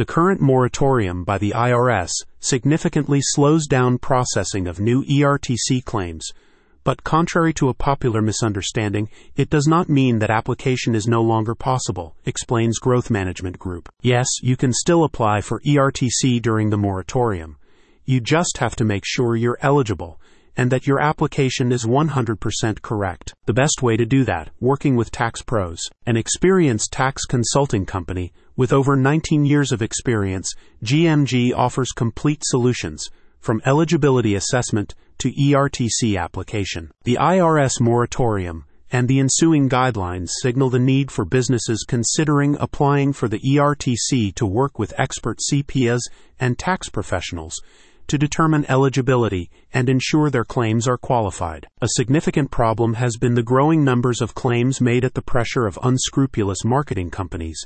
The current moratorium by the IRS significantly slows down processing of new ERTC claims, but contrary to a popular misunderstanding, it does not mean that application is no longer possible, explains Growth Management Group. Yes, you can still apply for ERTC during the moratorium. You just have to make sure you're eligible and that your application is 100% correct. The best way to do that, working with Tax Pros, an experienced tax consulting company with over 19 years of experience, GMG offers complete solutions from eligibility assessment to ERTC application. The IRS moratorium and the ensuing guidelines signal the need for businesses considering applying for the ERTC to work with expert CPAs and tax professionals to determine eligibility and ensure their claims are qualified. A significant problem has been the growing numbers of claims made at the pressure of unscrupulous marketing companies,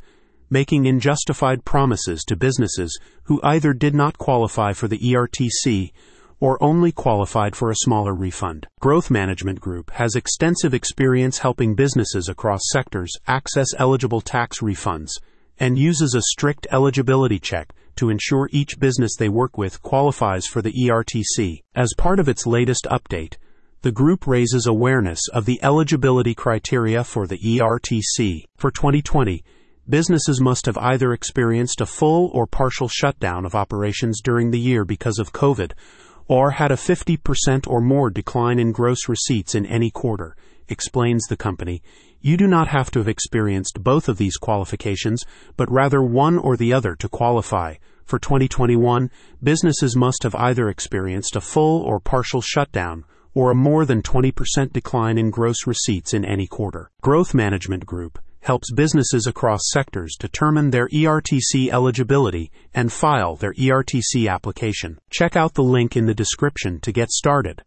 making unjustified promises to businesses who either did not qualify for the ERTC or only qualified for a smaller refund. Growth Management Group has extensive experience helping businesses across sectors access eligible tax refunds and uses a strict eligibility check to ensure each business they work with qualifies for the ERTC. As part of its latest update, the group raises awareness of the eligibility criteria for the ERTC. For 2020, businesses must have either experienced a full or partial shutdown of operations during the year because of COVID, or had a 50% or more decline in gross receipts in any quarter, explains the company. You do not have to have experienced both of these qualifications, but rather one or the other to qualify. For 2021, businesses must have either experienced a full or partial shutdown or a more than 20% decline in gross receipts in any quarter. Growth Management Group helps businesses across sectors determine their ERTC eligibility and file their ERTC application. Check out the link in the description to get started.